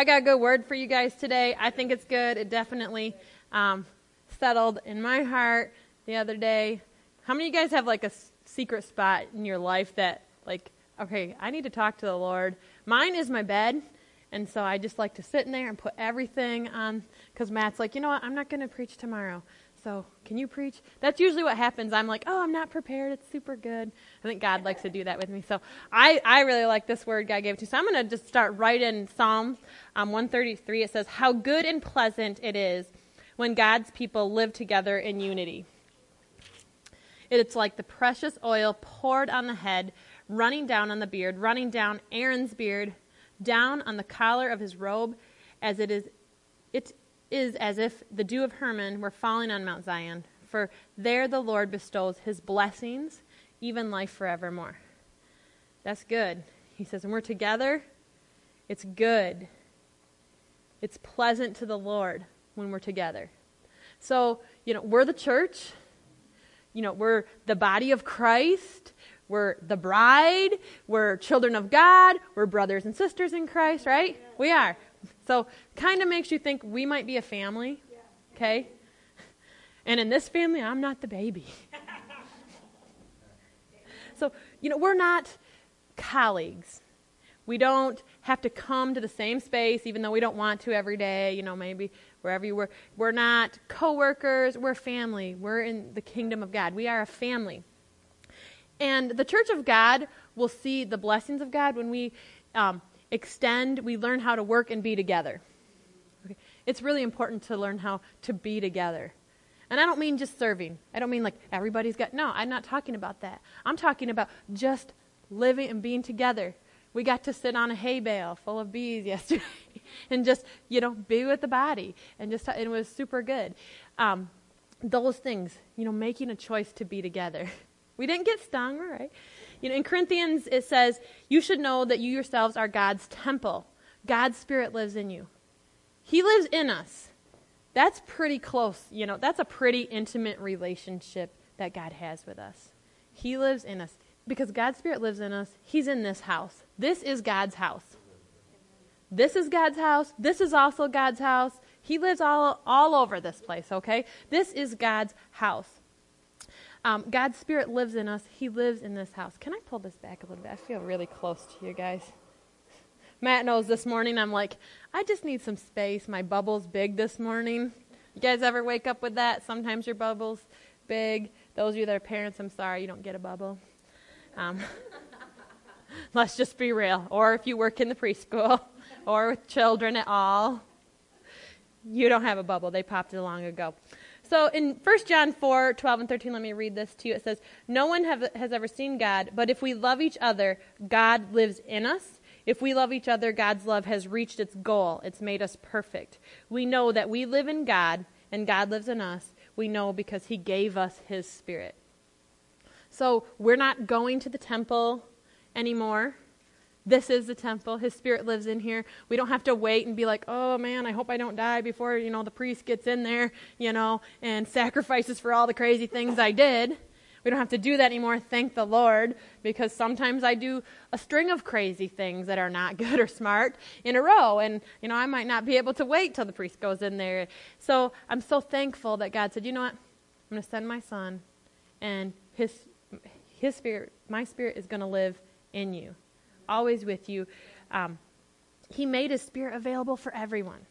I got a good word for you guys today. I think it's good. It definitely um, settled in my heart the other day. How many of you guys have like a s- secret spot in your life that, like, okay, I need to talk to the Lord? Mine is my bed. And so I just like to sit in there and put everything on, because Matt's like, you know what, I'm not going to preach tomorrow. So can you preach? That's usually what happens. I'm like, oh, I'm not prepared. It's super good. I think God likes to do that with me. So I, I really like this word God gave to. So I'm going to just start right in Psalm um, 133. It says, how good and pleasant it is when God's people live together in unity. It's like the precious oil poured on the head, running down on the beard, running down Aaron's beard, down on the collar of his robe, as it is, is as if the dew of Hermon were falling on Mount Zion. For there the Lord bestows his blessings, even life forevermore. That's good. He says, when we're together, it's good. It's pleasant to the Lord when we're together. So, you know, we're the church. You know, we're the body of Christ. We're the bride. We're children of God. We're brothers and sisters in Christ, right? We are. So, kind of makes you think we might be a family, okay? And in this family, I'm not the baby. so, you know, we're not colleagues. We don't have to come to the same space, even though we don't want to every day, you know, maybe wherever you work. We're not coworkers. We're family. We're in the kingdom of God. We are a family. And the church of God will see the blessings of God when we um, extend, we learn how to work and be together. Okay. It's really important to learn how to be together. And I don't mean just serving. I don't mean like everybody's got, no, I'm not talking about that. I'm talking about just living and being together. We got to sit on a hay bale full of bees yesterday and just, you know, be with the body. And just, it was super good. Um, those things, you know, making a choice to be together. We didn't get stung, right? You know, in Corinthians it says, "You should know that you yourselves are God's temple. God's spirit lives in you. He lives in us." That's pretty close, you know. That's a pretty intimate relationship that God has with us. He lives in us because God's spirit lives in us. He's in this house. This is God's house. This is God's house. This is also God's house. He lives all all over this place, okay? This is God's house. Um, God's Spirit lives in us. He lives in this house. Can I pull this back a little bit? I feel really close to you guys. Matt knows this morning I'm like, I just need some space. My bubble's big this morning. You guys ever wake up with that? Sometimes your bubble's big. Those of you that are parents, I'm sorry, you don't get a bubble. Um, let's just be real. Or if you work in the preschool or with children at all, you don't have a bubble. They popped it long ago. So in 1 John 4, 12 and 13, let me read this to you. It says, No one have, has ever seen God, but if we love each other, God lives in us. If we love each other, God's love has reached its goal. It's made us perfect. We know that we live in God and God lives in us. We know because He gave us His Spirit. So we're not going to the temple anymore. This is the temple. His spirit lives in here. We don't have to wait and be like, oh man, I hope I don't die before, you know, the priest gets in there, you know, and sacrifices for all the crazy things I did. We don't have to do that anymore, thank the Lord, because sometimes I do a string of crazy things that are not good or smart in a row, and you know I might not be able to wait till the priest goes in there. So I'm so thankful that God said, you know what, I'm going to send my son, and his his spirit, my spirit, is going to live in you always with you. Um, he made his spirit available for everyone.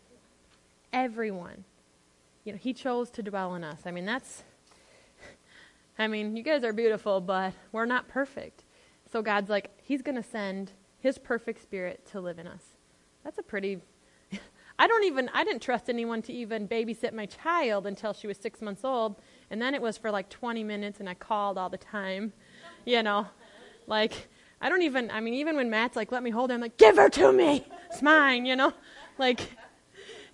Everyone. You know, he chose to dwell in us. I mean, that's, I mean, you guys are beautiful, but we're not perfect. So God's like, he's going to send his perfect spirit to live in us. That's a pretty, I don't even, I didn't trust anyone to even babysit my child until she was six months old. And then it was for like 20 minutes, and I called all the time, you know, like, I don't even, I mean, even when Matt's like, let me hold her, I'm like, give her to me. It's mine, you know? Like,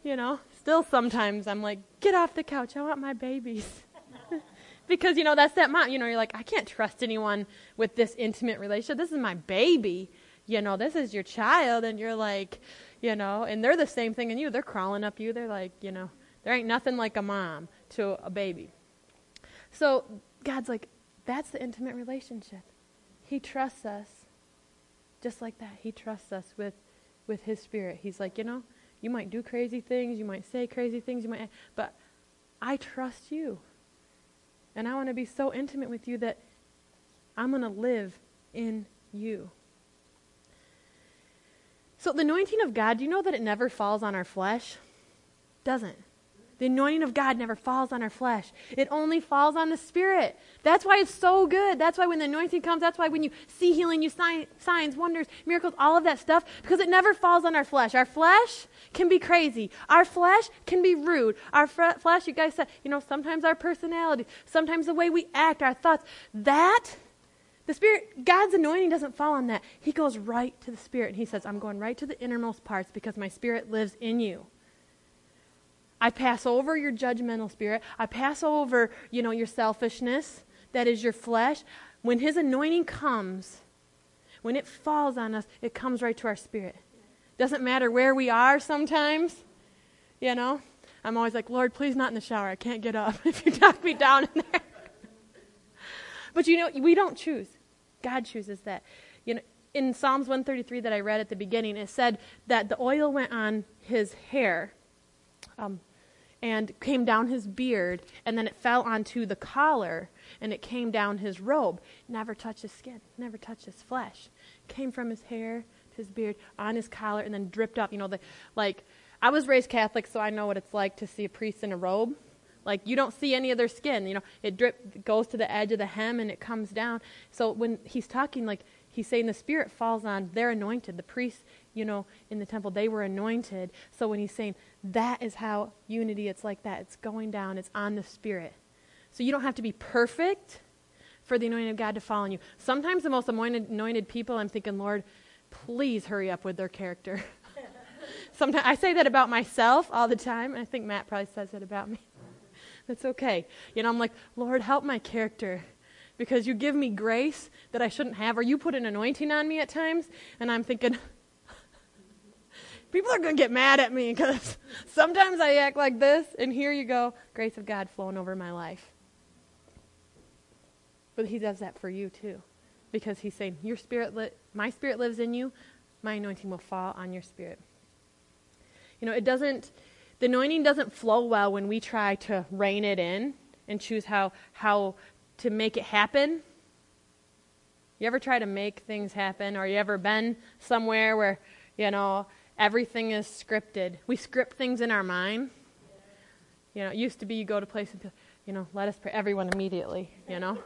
you know, still sometimes I'm like, get off the couch. I want my babies. because, you know, that's that mom. You know, you're like, I can't trust anyone with this intimate relationship. This is my baby. You know, this is your child. And you're like, you know, and they're the same thing in you. They're crawling up you. They're like, you know, there ain't nothing like a mom to a baby. So God's like, that's the intimate relationship. He trusts us just like that. He trusts us with, with His Spirit. He's like, you know, You might do crazy things, you might say crazy things, you might but I trust you. And I want to be so intimate with you that I'm going to live in you. So the anointing of God, do you know that it never falls on our flesh? Doesn't. The anointing of God never falls on our flesh. It only falls on the Spirit. That's why it's so good. That's why when the anointing comes, that's why when you see healing, you sign, signs, wonders, miracles, all of that stuff, because it never falls on our flesh. Our flesh can be crazy. Our flesh can be rude. Our flesh, you guys said, you know, sometimes our personality, sometimes the way we act, our thoughts. That, the Spirit, God's anointing doesn't fall on that. He goes right to the Spirit and He says, I'm going right to the innermost parts because my Spirit lives in you. I pass over your judgmental spirit. I pass over, you know, your selfishness, that is your flesh. When his anointing comes, when it falls on us, it comes right to our spirit. Doesn't matter where we are sometimes, you know. I'm always like, Lord, please not in the shower. I can't get up if you knock me down in there. but you know, we don't choose. God chooses that. You know, in Psalms 133 that I read at the beginning, it said that the oil went on his hair um, and came down his beard, and then it fell onto the collar, and it came down his robe. Never touched his skin, never touched his flesh. Came from his hair to his beard, on his collar, and then dripped up. You know, the like. I was raised Catholic, so I know what it's like to see a priest in a robe. Like you don't see any of their skin. You know, it drip goes to the edge of the hem and it comes down. So when he's talking, like he's saying the Spirit falls on, they're anointed. The priests, you know, in the temple, they were anointed. So when he's saying that is how unity, it's like that. It's going down, it's on the Spirit. So you don't have to be perfect for the anointing of God to fall on you. Sometimes the most anointed, people, I'm thinking, Lord, please hurry up with their character. Sometimes I say that about myself all the time, I think Matt probably says it about me. That's okay. You know, I'm like, Lord, help my character because you give me grace that I shouldn't have, or you put an anointing on me at times, and I'm thinking, people are going to get mad at me because sometimes I act like this, and here you go, grace of God flowing over my life. But He does that for you too, because He's saying, "Your spirit, li- my spirit lives in you. My anointing will fall on your spirit." You know, it doesn't. The anointing doesn't flow well when we try to rein it in and choose how how to make it happen. You ever try to make things happen, or you ever been somewhere where you know Everything is scripted. We script things in our mind. You know, it used to be you go to place and you know, let us pray everyone immediately, you know.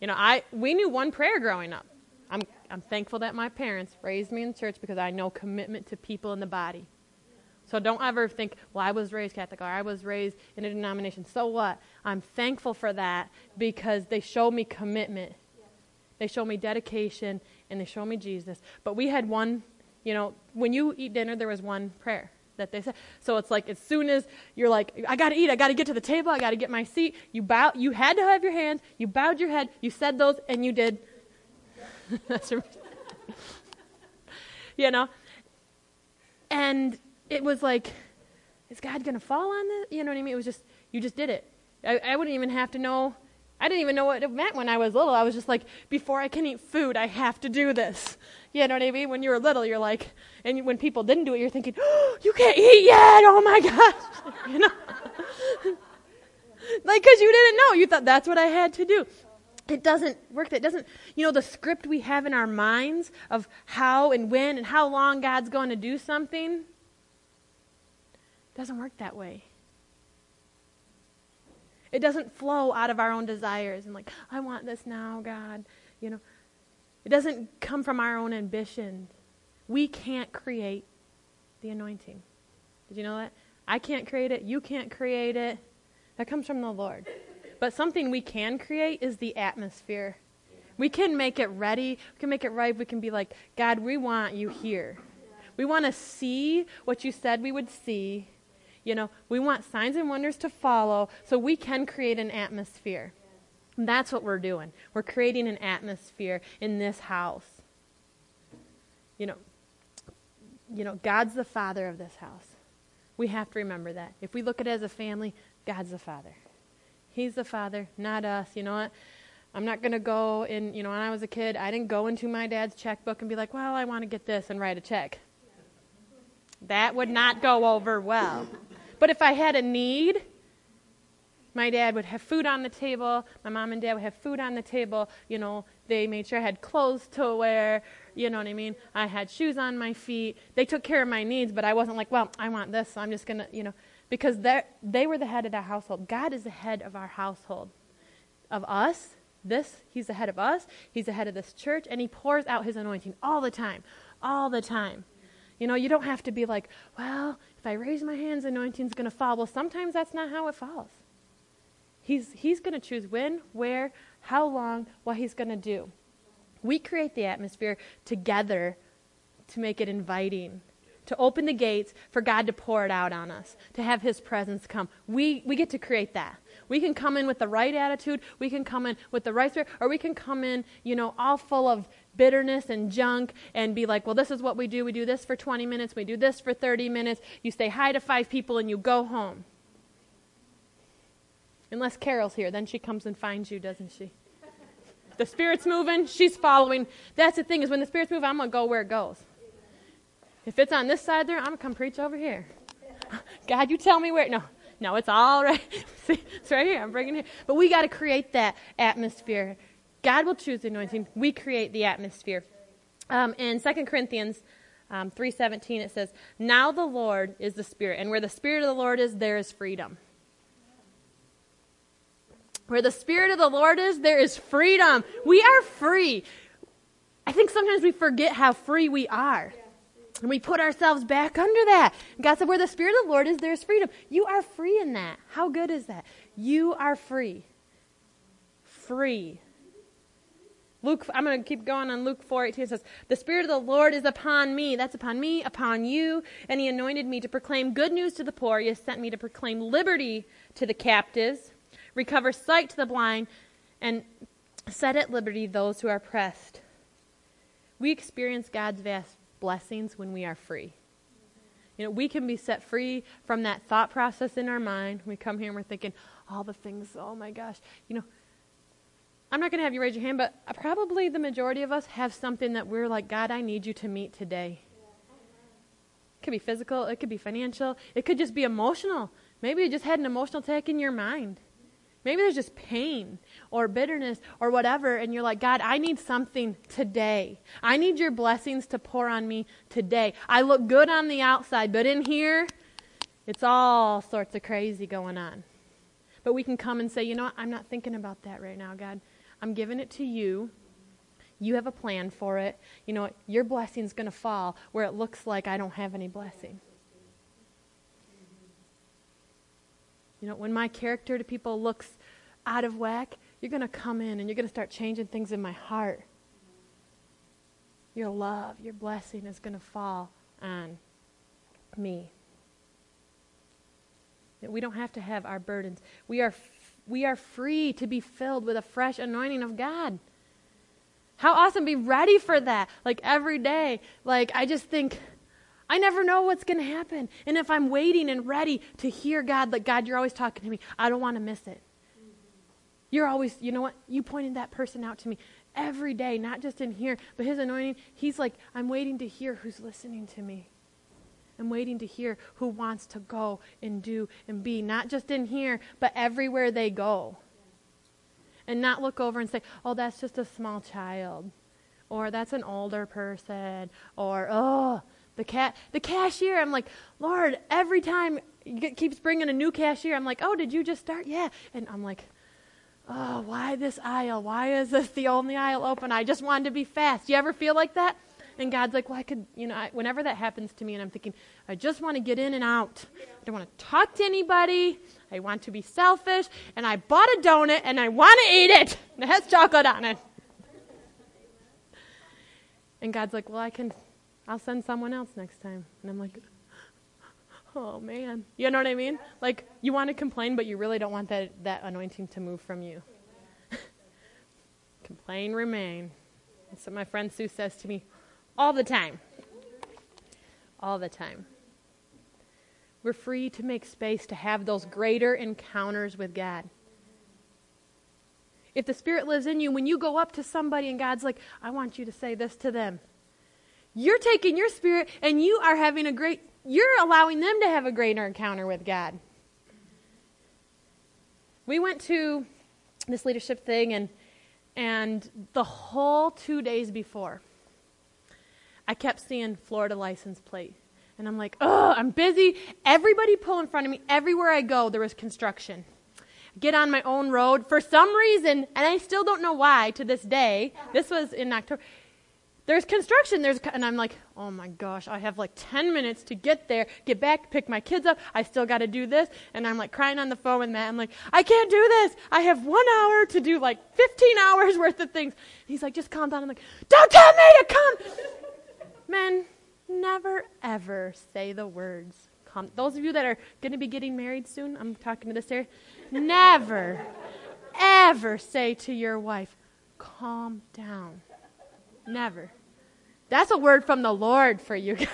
You know, I we knew one prayer growing up. I'm I'm thankful that my parents raised me in church because I know commitment to people in the body. So don't ever think, well, I was raised Catholic or I was raised in a denomination. So what? I'm thankful for that because they showed me commitment. They showed me dedication and they showed me Jesus. But we had one you know, when you eat dinner, there was one prayer that they said. So it's like as soon as you're like, I gotta eat, I gotta get to the table, I gotta get my seat. You bow, you had to have your hands, you bowed your head, you said those, and you did. That's you know, and it was like, is God gonna fall on this? You know what I mean? It was just you just did it. I, I wouldn't even have to know. I didn't even know what it meant when I was little. I was just like, before I can eat food, I have to do this. You know what I mean? When you were little, you're like, and when people didn't do it, you're thinking, oh, you can't eat yet. Oh my gosh. you know? like, because you didn't know. You thought that's what I had to do. It doesn't work. That doesn't, you know, the script we have in our minds of how and when and how long God's going to do something doesn't work that way. It doesn't flow out of our own desires and like, I want this now, God. You know, it doesn't come from our own ambitions. We can't create the anointing. Did you know that? I can't create it. You can't create it. That comes from the Lord. But something we can create is the atmosphere. We can make it ready. We can make it right. We can be like, God, we want you here. We want to see what you said we would see. You know, we want signs and wonders to follow so we can create an atmosphere. And that's what we're doing. We're creating an atmosphere in this house. You know, you know, God's the father of this house. We have to remember that. If we look at it as a family, God's the father. He's the father, not us. You know what? I'm not going to go in, you know, when I was a kid, I didn't go into my dad's checkbook and be like, well, I want to get this and write a check. That would not go over well. But if I had a need, my dad would have food on the table. My mom and dad would have food on the table. You know, they made sure I had clothes to wear. You know what I mean? I had shoes on my feet. They took care of my needs, but I wasn't like, well, I want this, so I'm just going to, you know, because they were the head of our household. God is the head of our household. Of us, this, He's the head of us. He's the head of this church, and He pours out His anointing all the time. All the time. You know, you don't have to be like, well, if I raise my hands, anointing's going to fall. Well, sometimes that's not how it falls. He's, he's going to choose when, where, how long, what he's going to do. We create the atmosphere together to make it inviting, to open the gates for God to pour it out on us, to have his presence come. We, we get to create that. We can come in with the right attitude, we can come in with the right spirit, or we can come in, you know, all full of bitterness and junk and be like, well, this is what we do. We do this for 20 minutes, we do this for 30 minutes. You say hi to five people and you go home. Unless Carol's here, then she comes and finds you, doesn't she? The Spirit's moving, she's following. That's the thing is when the Spirit's moving, I'm going to go where it goes. If it's on this side there, I'm going to come preach over here. God, you tell me where. No, no, it's all right. See, it's right here. I'm bringing it. But we got to create that atmosphere. God will choose the anointing. We create the atmosphere. Um, in 2 Corinthians um, 3.17, it says, Now the Lord is the Spirit, and where the Spirit of the Lord is, there is freedom. Where the Spirit of the Lord is, there is freedom. We are free. I think sometimes we forget how free we are. And we put ourselves back under that. God said, Where the Spirit of the Lord is, there's freedom. You are free in that. How good is that? You are free. Free. Luke, I'm going to keep going on Luke 4 18. It says, The Spirit of the Lord is upon me. That's upon me, upon you. And He anointed me to proclaim good news to the poor. He has sent me to proclaim liberty to the captives recover sight to the blind, and set at liberty those who are oppressed. We experience God's vast blessings when we are free. You know, we can be set free from that thought process in our mind. We come here and we're thinking, all the things, oh my gosh. You know, I'm not going to have you raise your hand, but probably the majority of us have something that we're like, God, I need you to meet today. It could be physical, it could be financial, it could just be emotional. Maybe you just had an emotional attack in your mind. Maybe there's just pain or bitterness or whatever, and you're like, God, I need something today. I need your blessings to pour on me today. I look good on the outside, but in here, it's all sorts of crazy going on. But we can come and say, you know what? I'm not thinking about that right now, God. I'm giving it to you. You have a plan for it. You know, your blessing's going to fall where it looks like I don't have any blessing. You know, when my character to people looks out of whack, you're going to come in and you're going to start changing things in my heart. Your love, your blessing is going to fall on me. We don't have to have our burdens. We are, we are free to be filled with a fresh anointing of God. How awesome. Be ready for that. Like every day. Like, I just think I never know what's going to happen. And if I'm waiting and ready to hear God, like, God, you're always talking to me, I don't want to miss it. You're always, you know what? You pointed that person out to me every day, not just in here, but his anointing. He's like, I'm waiting to hear who's listening to me. I'm waiting to hear who wants to go and do and be, not just in here, but everywhere they go. And not look over and say, oh, that's just a small child, or that's an older person, or, oh, the cat, the cashier. I'm like, Lord, every time it keeps bringing a new cashier, I'm like, oh, did you just start? Yeah. And I'm like, oh, why this aisle? Why is this the only aisle open? I just wanted to be fast. You ever feel like that? And God's like, well, I could, you know, I, whenever that happens to me, and I'm thinking, I just want to get in and out. I don't want to talk to anybody. I want to be selfish. And I bought a donut and I want to eat it. And it has chocolate on it. And God's like, well, I can I'll send someone else next time. And I'm like, oh man. You know what I mean? Like, you want to complain, but you really don't want that, that anointing to move from you. complain, remain. That's what my friend Sue says to me all the time. All the time. We're free to make space to have those greater encounters with God. If the Spirit lives in you, when you go up to somebody and God's like, I want you to say this to them, you're taking your spirit and you are having a great you're allowing them to have a greater encounter with God. We went to this leadership thing and and the whole 2 days before I kept seeing Florida license plate. And I'm like, oh, I'm busy. Everybody pull in front of me. Everywhere I go, there was construction. Get on my own road. For some reason, and I still don't know why to this day, this was in October, there's construction. There's, and I'm like, oh my gosh, I have like 10 minutes to get there, get back, pick my kids up. I still got to do this. And I'm like crying on the phone with Matt. I'm like, I can't do this. I have one hour to do like 15 hours worth of things. he's like, just calm down. I'm like, don't tell me to come. Men, never ever say the words. Calm. Those of you that are going to be getting married soon, I'm talking to this area. Never, ever say to your wife, calm down. Never. That's a word from the Lord for you guys.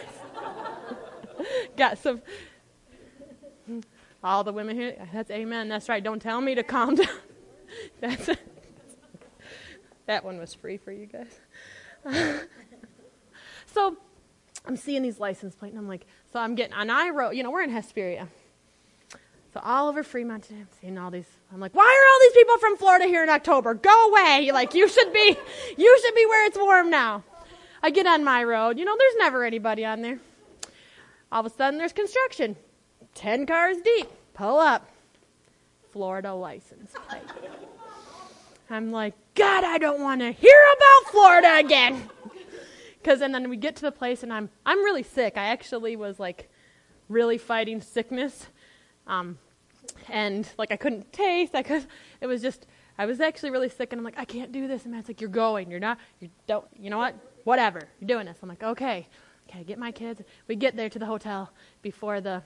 Got some. All the women here, that's amen. That's right. Don't tell me to calm down. That's that one was free for you guys. so I'm seeing these license plates, and I'm like, so I'm getting on I road. You know, we're in Hesperia. So all over Fremont today, I'm seeing all these. I'm like, why are all these people from Florida here in October? Go away! Like you should be, you should be where it's warm now. I get on my road. You know, there's never anybody on there. All of a sudden, there's construction. Ten cars deep. Pull up. Florida license plate. I'm like, God, I don't want to hear about Florida again. Because and then we get to the place and I'm I'm really sick. I actually was like really fighting sickness um, and like I couldn't taste. I could. It was just I was actually really sick, and I'm like I can't do this. And Matt's like, you're going. You're not. You don't. You know what? Whatever. You're doing this. I'm like, okay. Okay. Get my kids. We get there to the hotel before the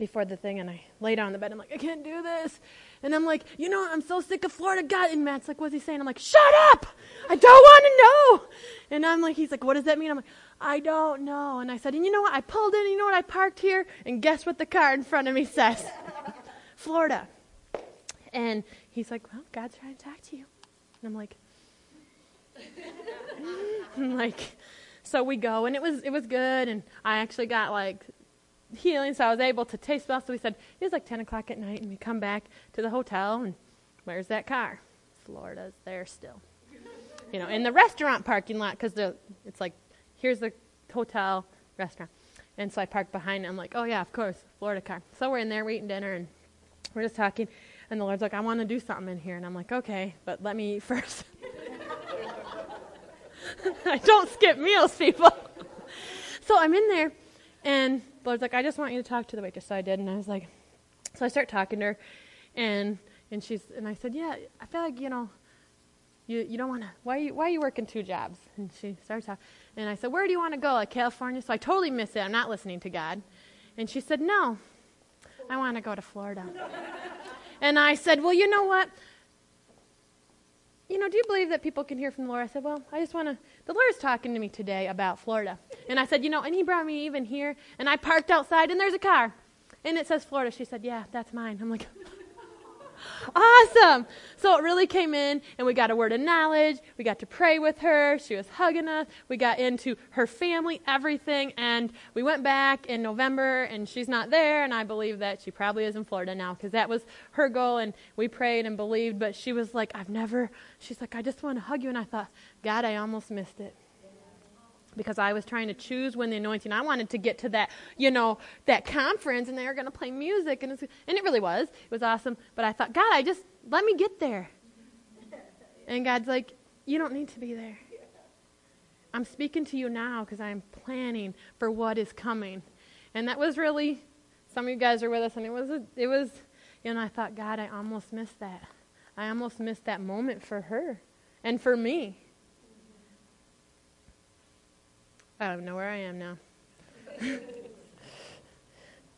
before the thing, and I lay down on the bed. I'm like, I can't do this. And I'm like, you know, I'm so sick of Florida. God. And Matt's like, what's he saying? I'm like, shut up. I don't want to know. And I'm like, he's like, what does that mean? I'm like, I don't know. And I said, and you know what? I pulled in, you know what? I parked here, and guess what the car in front of me says? Florida. And he's like, well, God's trying to talk to you. And I'm like, I'm like, so we go, and it was it was good, and I actually got like healing, so I was able to taste well. So we said it was like 10 o'clock at night, and we come back to the hotel, and where's that car? Florida's there still. You know, in the restaurant parking lot, because it's like here's the hotel restaurant. And so I parked behind it. I'm like, oh, yeah, of course, Florida car. So we're in there, we're eating dinner, and we're just talking. And the Lord's like, I want to do something in here. And I'm like, okay, but let me eat first. I don't skip meals, people. so I'm in there, and Lord's like, I just want you to talk to the waitress. So I did, and I was like, so I start talking to her, and and she's and I said, yeah, I feel like you know, you you don't want to. Why you why are you working two jobs? And she starts talking. And I said, Where do you want to go? Like California? So I totally miss it. I'm not listening to God. And she said, No, I want to go to Florida. and I said, Well, you know what? You know, do you believe that people can hear from the Lord? I said, Well, I just want to. The Lord's talking to me today about Florida. And I said, You know, and He brought me even here. And I parked outside, and there's a car. And it says Florida. She said, Yeah, that's mine. I'm like, awesome. So it really came in, and we got a word of knowledge. We got to pray with her. She was hugging us. We got into her family, everything. And we went back in November, and she's not there. And I believe that she probably is in Florida now because that was her goal. And we prayed and believed. But she was like, I've never, she's like, I just want to hug you. And I thought, God, I almost missed it because I was trying to choose when the anointing. I wanted to get to that, you know, that conference, and they were going to play music, and, and it really was. It was awesome. But I thought, God, I just let me get there. And God's like, you don't need to be there. I'm speaking to you now because I'm planning for what is coming. And that was really, some of you guys are with us, and it was, a, it was, you know, I thought, God, I almost missed that. I almost missed that moment for her and for me. I don't know where I am now.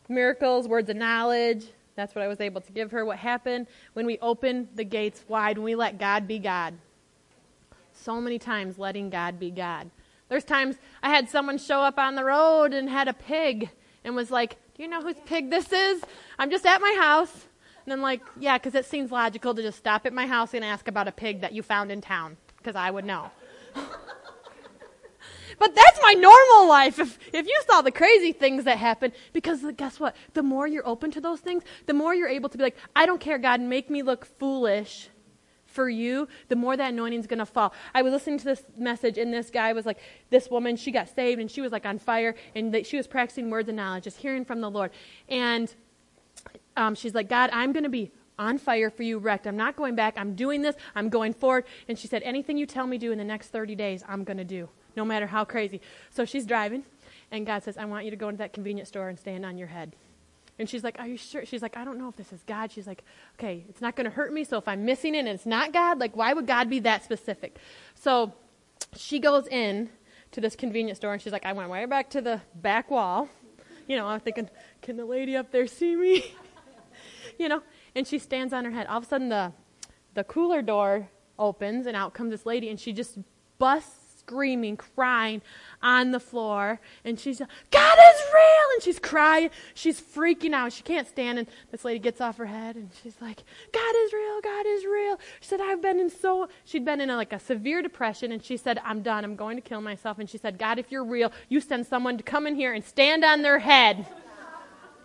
Miracles, words of knowledge. That's what I was able to give her. What happened when we opened the gates wide, when we let God be God. So many times letting God be God. There's times I had someone show up on the road and had a pig and was like, Do you know whose pig this is? I'm just at my house. And I'm like, Yeah, because it seems logical to just stop at my house and ask about a pig that you found in town, because I would know. but that's my normal life. If, if you saw the crazy things that happen, because guess what? The more you're open to those things, the more you're able to be like, I don't care, God, make me look foolish for you, the more that anointing is going to fall. I was listening to this message, and this guy was like, this woman, she got saved, and she was like on fire, and she was practicing words of knowledge, just hearing from the Lord. And um, she's like, God, I'm going to be on fire for you, wrecked. I'm not going back. I'm doing this. I'm going forward. And she said, anything you tell me to do in the next 30 days, I'm going to do, no matter how crazy. So she's driving, and God says, I want you to go into that convenience store and stand on your head. And she's like, Are you sure? She's like, I don't know if this is God. She's like, Okay, it's not going to hurt me. So if I'm missing it and it's not God, like, why would God be that specific? So she goes in to this convenience store and she's like, I went right back to the back wall. You know, I'm thinking, Can the lady up there see me? you know, and she stands on her head. All of a sudden, the, the cooler door opens and out comes this lady and she just busts screaming, crying on the floor. And she's, God is real! And she's crying. She's freaking out. She can't stand. And this lady gets off her head and she's like, God is real. God is real. She said, I've been in so, she'd been in a, like a severe depression. And she said, I'm done. I'm going to kill myself. And she said, God, if you're real, you send someone to come in here and stand on their head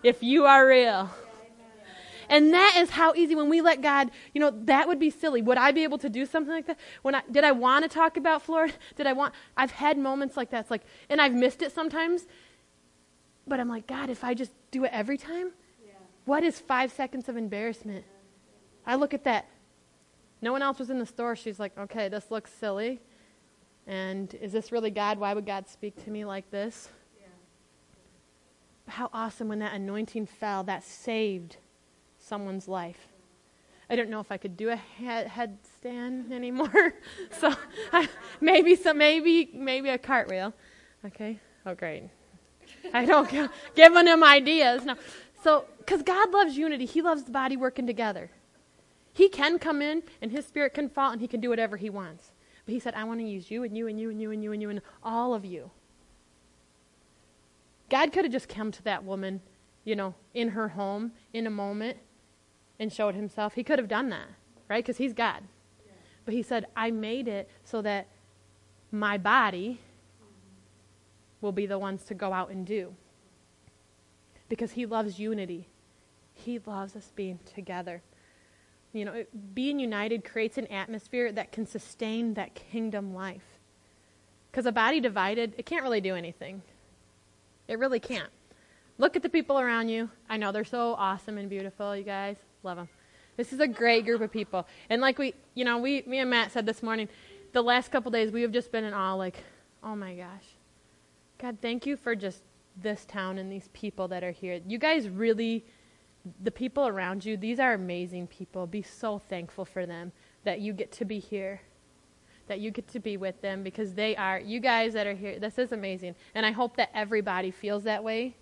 if you are real. And that is how easy when we let God, you know, that would be silly. Would I be able to do something like that? When I, did I want to talk about Florida? Did I want, I've had moments like that. It's like, and I've missed it sometimes. But I'm like, God, if I just do it every time, yeah. what is five seconds of embarrassment? I look at that. No one else was in the store. She's like, okay, this looks silly. And is this really God? Why would God speak to me like this? Yeah. How awesome when that anointing fell, that saved someone's life. I don't know if I could do a head, headstand anymore. so I, maybe some, maybe maybe a cartwheel. Okay. Oh, great. I don't give giving him ideas. No. So because God loves unity, He loves the body working together. He can come in and His Spirit can fall and He can do whatever He wants. But He said, "I want to use you and you and you and you and you and you and all of you." God could have just come to that woman, you know, in her home in a moment and showed himself. He could have done that, right? Because he's God. But he said, I made it so that my body will be the ones to go out and do. Because he loves unity. He loves us being together. You know, being united creates an atmosphere that can sustain that kingdom life. Because a body divided, it can't really do anything. It really can't. Look at the people around you. I know they're so awesome and beautiful, you guys. Love them. This is a great group of people. And like we, you know, we, me and Matt said this morning, the last couple days we have just been in awe, like, oh my gosh. God, thank you for just this town and these people that are here. You guys really, the people around you, these are amazing people. Be so thankful for them that you get to be here, that you get to be with them because they are, you guys that are here, this is amazing. And I hope that everybody feels that way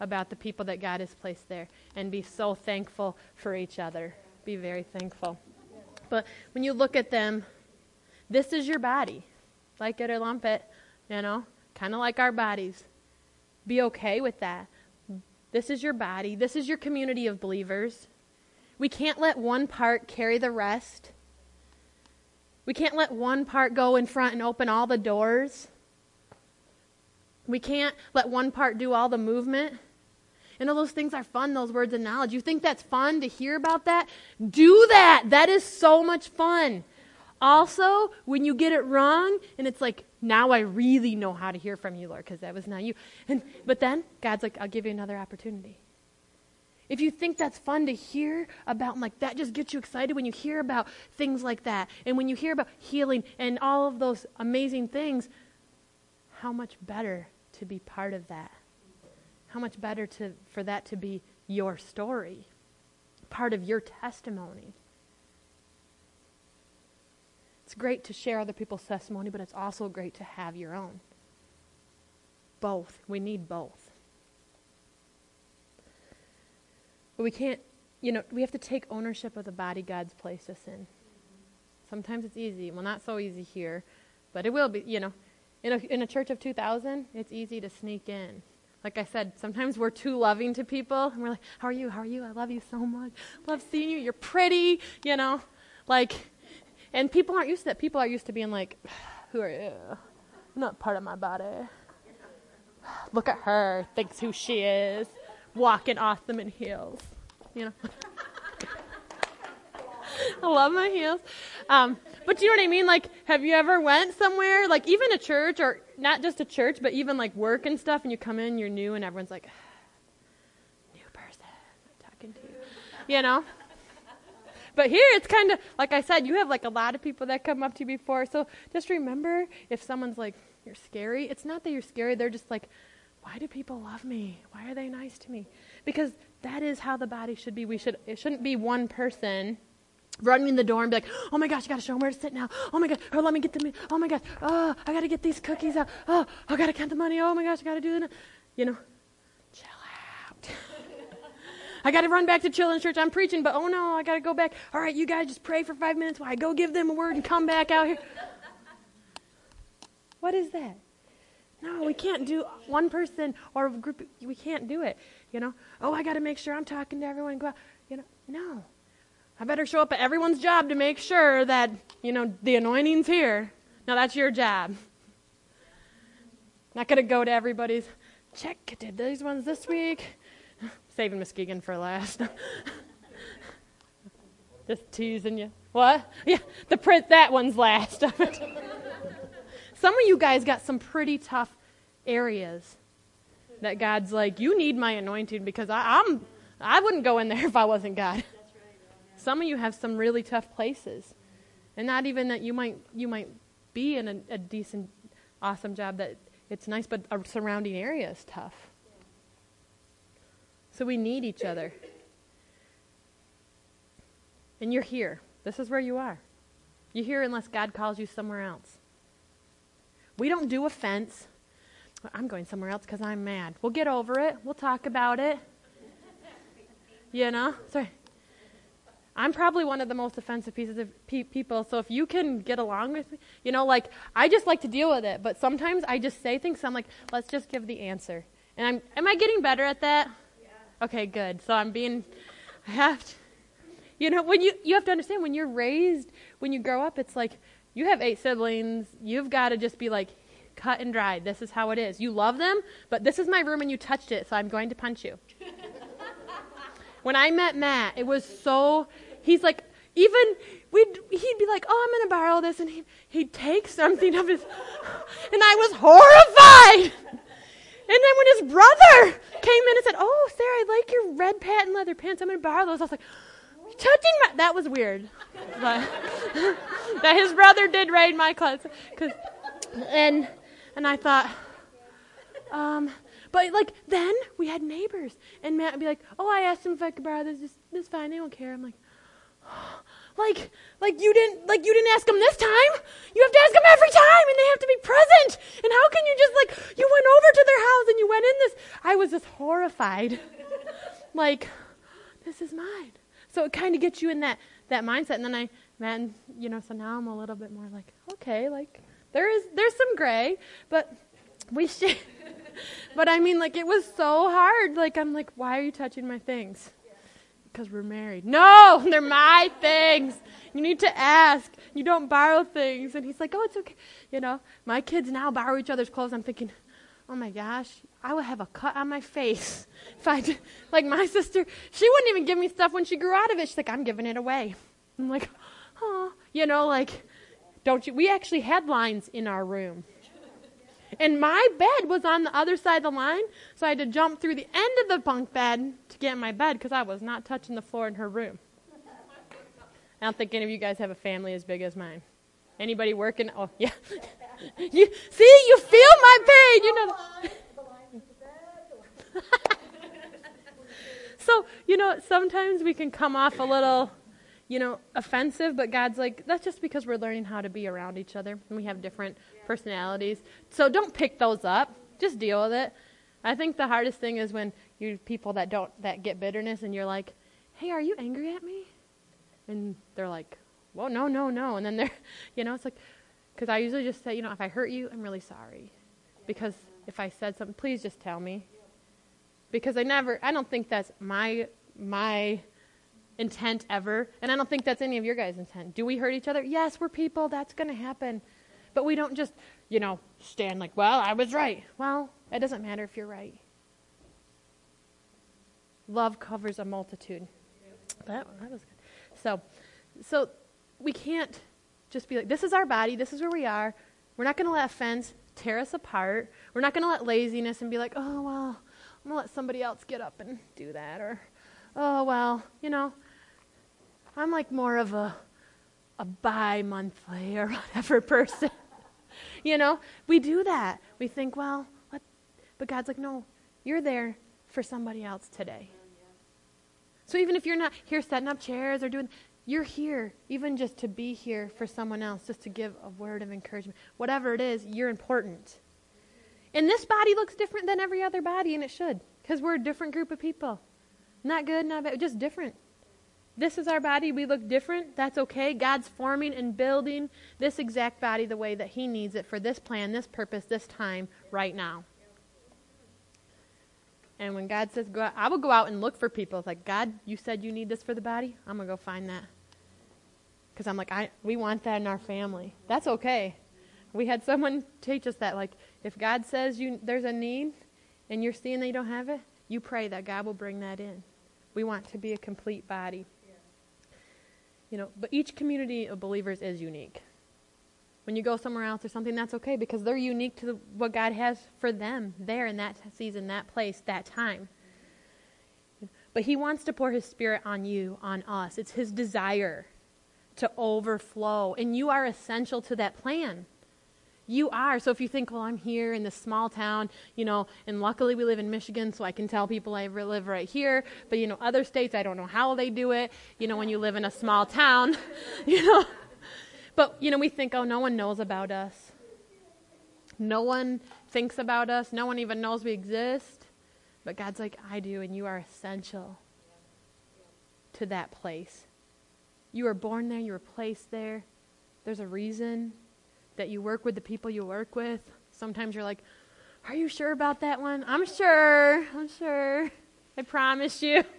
about the people that God has placed there and be so thankful for each other. Be very thankful. But when you look at them, this is your body. Like it or lump it, you know, kind of like our bodies. Be okay with that. This is your body. This is your community of believers. We can't let one part carry the rest. We can't let one part go in front and open all the doors. We can't let one part do all the movement. And all those things are fun, those words of knowledge. You think that's fun to hear about that? Do that. That is so much fun. Also, when you get it wrong, and it's like, now I really know how to hear from you, Lord, because that was not you. And, but then God's like, I'll give you another opportunity. If you think that's fun to hear about, like that just gets you excited when you hear about things like that, and when you hear about healing and all of those amazing things, how much better to be part of that? How much better to, for that to be your story, part of your testimony. It's great to share other people's testimony, but it's also great to have your own. Both. We need both. But we can't, you know, we have to take ownership of the body God's placed us in. Sometimes it's easy. Well, not so easy here, but it will be, you know. In a, in a church of 2,000, it's easy to sneak in. Like I said, sometimes we're too loving to people, and we're like, "How are you? How are you? I love you so much. Love seeing you. You're pretty." You know, like, and people aren't used to that. People are used to being like, "Who are you?" not part of my body. Look at her, thinks who she is, walking awesome in heels. You know. I love my heels. Um, but you know what I mean? Like, have you ever went somewhere, like even a church, or not just a church, but even like work and stuff, and you come in, you're new, and everyone's like, new person talking to you, you know? But here it's kind of, like I said, you have like a lot of people that come up to you before. So just remember if someone's like, you're scary, it's not that you're scary, they're just like, why do people love me? Why are they nice to me? Because that is how the body should be. We should, it shouldn't be one person running in the door and be like, oh my gosh, I gotta show them where to sit now. Oh my god, oh let me get the, oh my god, oh I gotta get these cookies out. Oh I gotta count the money. Oh my gosh, I gotta do that. You know, chill out. I gotta run back to children's church. I'm preaching, but oh no, I gotta go back. All right, you guys just pray for five minutes while I go give them a word and come back out here. What is that? No, we can't do one person or a group. We can't do it. You know. Oh, I got to make sure I'm talking to everyone. Go out. You know. No. I better show up at everyone's job to make sure that, you know, the anointing's here. Now that's your job. Not going to go to everybody's, check, did these ones this week? Saving Muskegon for last. Just teasing you. What? Yeah, the print, that one's last. some of you guys got some pretty tough areas that God's like, you need my anointing because I, I'm, I wouldn't go in there if I wasn't God. Some of you have some really tough places. And not even that you might you might be in a, a decent, awesome job that it's nice, but a surrounding area is tough. So we need each other. And you're here. This is where you are. You're here unless God calls you somewhere else. We don't do offense. I'm going somewhere else because I'm mad. We'll get over it. We'll talk about it. You know? Sorry. I'm probably one of the most offensive pieces of pe- people. So if you can get along with me, you know, like I just like to deal with it. But sometimes I just say things. So I'm like, let's just give the answer. And I'm, am I getting better at that? Yeah. Okay, good. So I'm being, I have to, you know, when you you have to understand when you're raised, when you grow up, it's like you have eight siblings. You've got to just be like, cut and dry. This is how it is. You love them, but this is my room and you touched it, so I'm going to punch you. when I met Matt, it was so he's like, even we'd, he'd be like, "Oh, I'm going to borrow this," and he, he'd take something of his, and I was horrified. And then when his brother came in and said, "Oh, Sara, I like your red patent leather pants. I'm going to borrow those," I was like, "Touching my," that was weird. But that his brother did raid my clothes, cause, and and I thought, um, but like then we had neighbors, and Matt would be like, "Oh, I asked him if I could borrow this. This, this is fine. They don't care." I'm like, like, like you didn't, like you didn't ask them this time. You have to ask them every time, and they have to be present. And how can you just like you went over to their house and you went in this? I was just horrified. like, this is mine. So it kind of gets you in that that mindset. And then I, man, you know, so now I'm a little bit more like, okay, like there is there's some gray, but we should. but I mean, like it was so hard. Like I'm like, why are you touching my things? Because we're married. No, they're my things. You need to ask. You don't borrow things. And he's like, oh, it's okay. You know, my kids now borrow each other's clothes. I'm thinking, oh my gosh, I would have a cut on my face if I did. Like my sister, she wouldn't even give me stuff when she grew out of it. She's like, I'm giving it away. I'm like, oh, you know, like, don't you? We actually had lines in our room. And my bed was on the other side of the line, so I had to jump through the end of the bunk bed to get in my bed because I was not touching the floor in her room. I don't think any of you guys have a family as big as mine. Anybody working? Oh, yeah. you see, you feel my pain. You know. so you know, sometimes we can come off a little you know, offensive, but God's like, that's just because we're learning how to be around each other and we have different personalities. So don't pick those up. Just deal with it. I think the hardest thing is when you people that don't that get bitterness and you're like, "Hey, are you angry at me?" And they're like, "Well, no, no, no." And then they're, you know, it's like cuz I usually just say, you know, if I hurt you, I'm really sorry. Because if I said something, please just tell me. Because I never I don't think that's my my intent ever. And I don't think that's any of your guys' intent. Do we hurt each other? Yes, we're people. That's going to happen. But we don't just you know, stand like, well, I was right. Well, it doesn't matter if you're right. Love covers a multitude. That, that was good. So, so we can't just be like, this is our body, this is where we are. We're not going to let offense tear us apart. We're not going to let laziness and be like, oh, well, I'm going to let somebody else get up and do that. Or, oh, well, you know, I'm like more of a, a bi monthly or whatever person. you know, we do that. We think, well, what? but God's like, no, you're there for somebody else today. So even if you're not here setting up chairs or doing, you're here, even just to be here for someone else, just to give a word of encouragement. Whatever it is, you're important. And this body looks different than every other body, and it should, because we're a different group of people. Not good, not bad, just different. This is our body. We look different. That's okay. God's forming and building this exact body the way that He needs it for this plan, this purpose, this time, right now. And when God says go out, I will go out and look for people. It's like, God, you said you need this for the body? I'm going to go find that. Because I'm like, I, we want that in our family. That's okay. We had someone teach us that. Like, if God says you there's a need and you're seeing you don't have it, you pray that God will bring that in. We want to be a complete body. You know, but each community of believers is unique. When you go somewhere else or something, that's okay because they're unique to the, what God has for them there in that season, that place, that time. But He wants to pour His Spirit on you, on us. It's His desire to overflow, and you are essential to that plan. You are. So if you think, well, I'm here in this small town, you know, and luckily we live in Michigan, so I can tell people I live right here. But, you know, other states, I don't know how they do it, you know, when you live in a small town, you know. But, you know, we think, oh, no one knows about us. No one thinks about us. No one even knows we exist. But God's like, I do, and you are essential to that place. You were born there, you were placed there. There's a reason that you work with the people you work with. Sometimes you're like, Are you sure about that one? I'm sure. I'm sure. I promise you.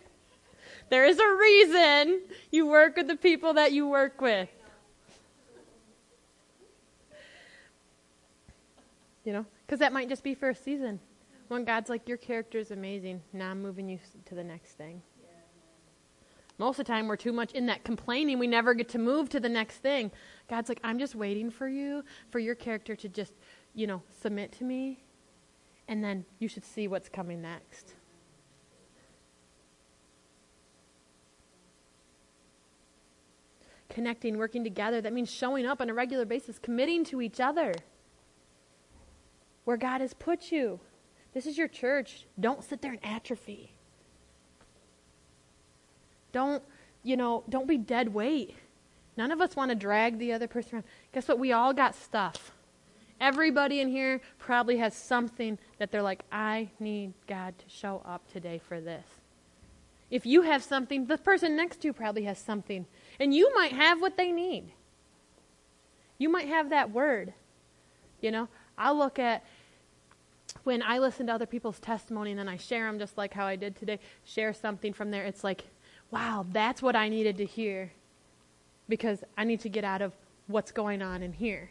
There is a reason you work with the people that you work with. You know, because that might just be for a season. When God's like, your character is amazing, now I'm moving you to the next thing. Most of the time, we're too much in that complaining. We never get to move to the next thing. God's like, I'm just waiting for you, for your character to just, you know, submit to me, and then you should see what's coming next. Connecting, working together, that means showing up on a regular basis, committing to each other where God has put you. This is your church. Don't sit there and atrophy. Don't, you know, don't be dead weight. None of us want to drag the other person around. Guess what? We all got stuff. Everybody in here probably has something that they're like, I need God to show up today for this. If you have something, the person next to you probably has something. And you might have what they need. You might have that word. You know, I'll look at when I listen to other people's testimony and then I share them just like how I did today, share something from there, it's like, wow, that's what I needed to hear because I need to get out of what's going on in here.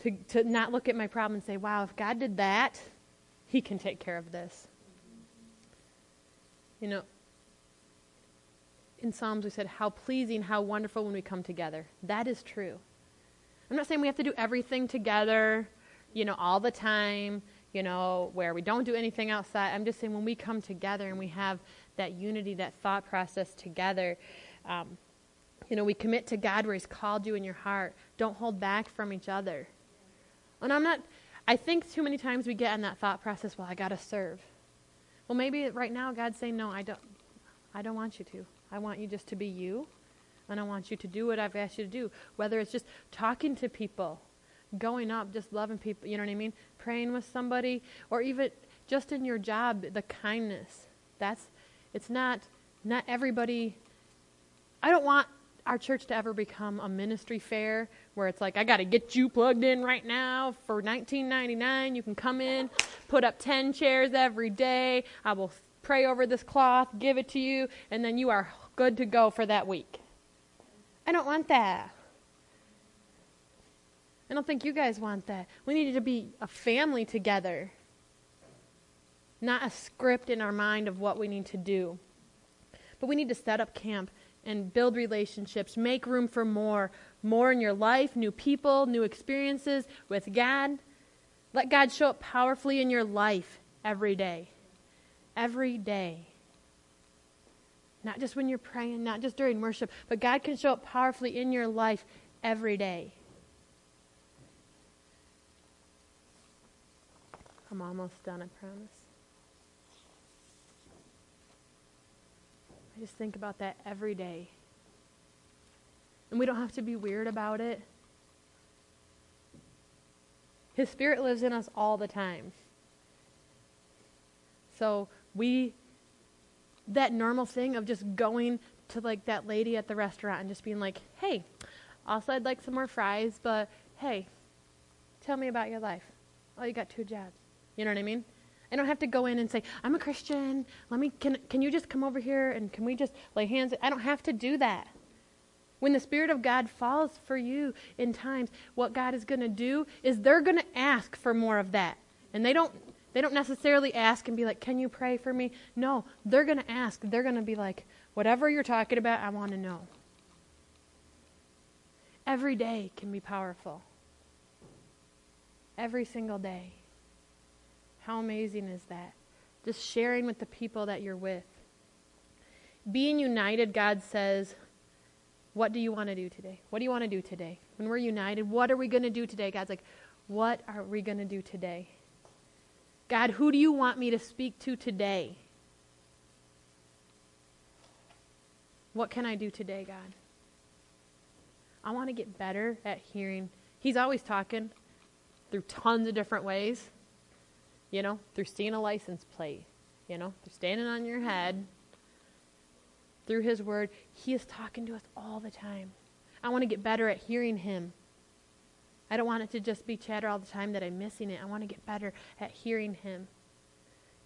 To, to not look at my problem and say, wow, if God did that, He can take care of this. You know, in Psalms we said, how pleasing, how wonderful when we come together. That is true. I'm not saying we have to do everything together you know, all the time, you know, where we don't do anything outside. I'm just saying when we come together and we have that unity, that thought process together, um, you know, we commit to God where He's called you in your heart. Don't hold back from each other. And I'm not, I think too many times we get in that thought process, well, I got to serve. Well, maybe right now God's saying, no, I don't, I don't want you to. I want you just to be you, and I want you to do what I've asked you to do. Whether it's just talking to people, going up, just loving people, you know what I mean? Praying with somebody, or even just in your job, the kindness. That's, it's not, not everybody. I don't want our church to ever become a ministry fair where it's like, I got to get you plugged in right now for 19.99. You can come in, put up 10 chairs every day. I will pray over this cloth, give it to you, and then you are good to go for that week. I don't want that. I don't think you guys want that. We need to be a family together, not a script in our mind of what we need to do. But we need to set up camp and build relationships, make room for more, more in your life, new people, new experiences with God. Let God show up powerfully in your life every day. Every day. Not just when you're praying, not just during worship, but God can show up powerfully in your life every day. I'm almost done, I promise. I just think about that every day. And we don't have to be weird about it. His Spirit lives in us all the time. So we, that normal thing of just going to like that lady at the restaurant and just being like, hey, also I'd like some more fries, but hey, tell me about your life. Oh, you got two jobs. You know what I mean? I don't have to go in and say, I'm a Christian. Let me, can, can you just come over here and can we just lay hands? I don't have to do that. When the Spirit of God falls for you in times, what God is going to do is they're going to ask for more of that. And they don't, they don't necessarily ask and be like, Can you pray for me? No, they're going to ask. They're going to be like, Whatever you're talking about, I want to know. Every day can be powerful. Every single day. How amazing is that? Just sharing with the people that you're with. Being united, God says, What do you want to do today? What do you want to do today? When we're united, what are we going to do today? God's like, What are we going to do today? God, who do you want me to speak to today? What can I do today, God? I want to get better at hearing. He's always talking through tons of different ways you know, through seeing a license plate, you know, through standing on your head, through His Word. He is talking to us all the time. I want to get better at hearing Him. I don't want it to just be chatter all the time that I'm missing it. I want to get better at hearing Him,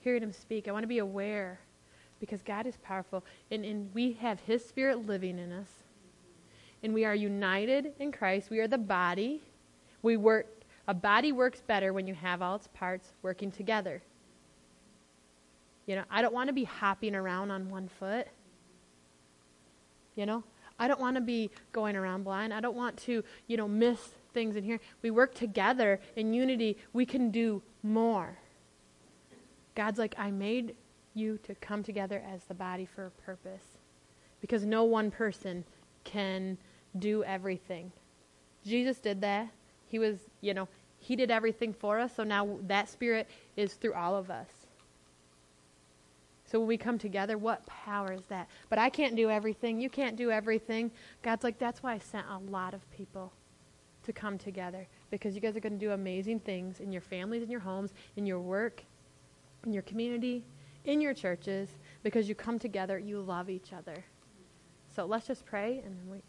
hearing Him speak. I want to be aware because God is powerful and, and we have His Spirit living in us. And we are united in Christ. We are the body. We work a body works better when you have all its parts working together. You know, I don't want to be hopping around on one foot. You know, I don't want to be going around blind. I don't want to, you know, miss things in here. We work together in unity, we can do more. God's like, I made you to come together as the body for a purpose. Because no one person can do everything. Jesus did that. He was, you know, he did everything for us, so now that spirit is through all of us. So when we come together, what power is that? But I can't do everything. You can't do everything. God's like, that's why I sent a lot of people to come together because you guys are going to do amazing things in your families, in your homes, in your work, in your community, in your churches because you come together, you love each other. So let's just pray and then we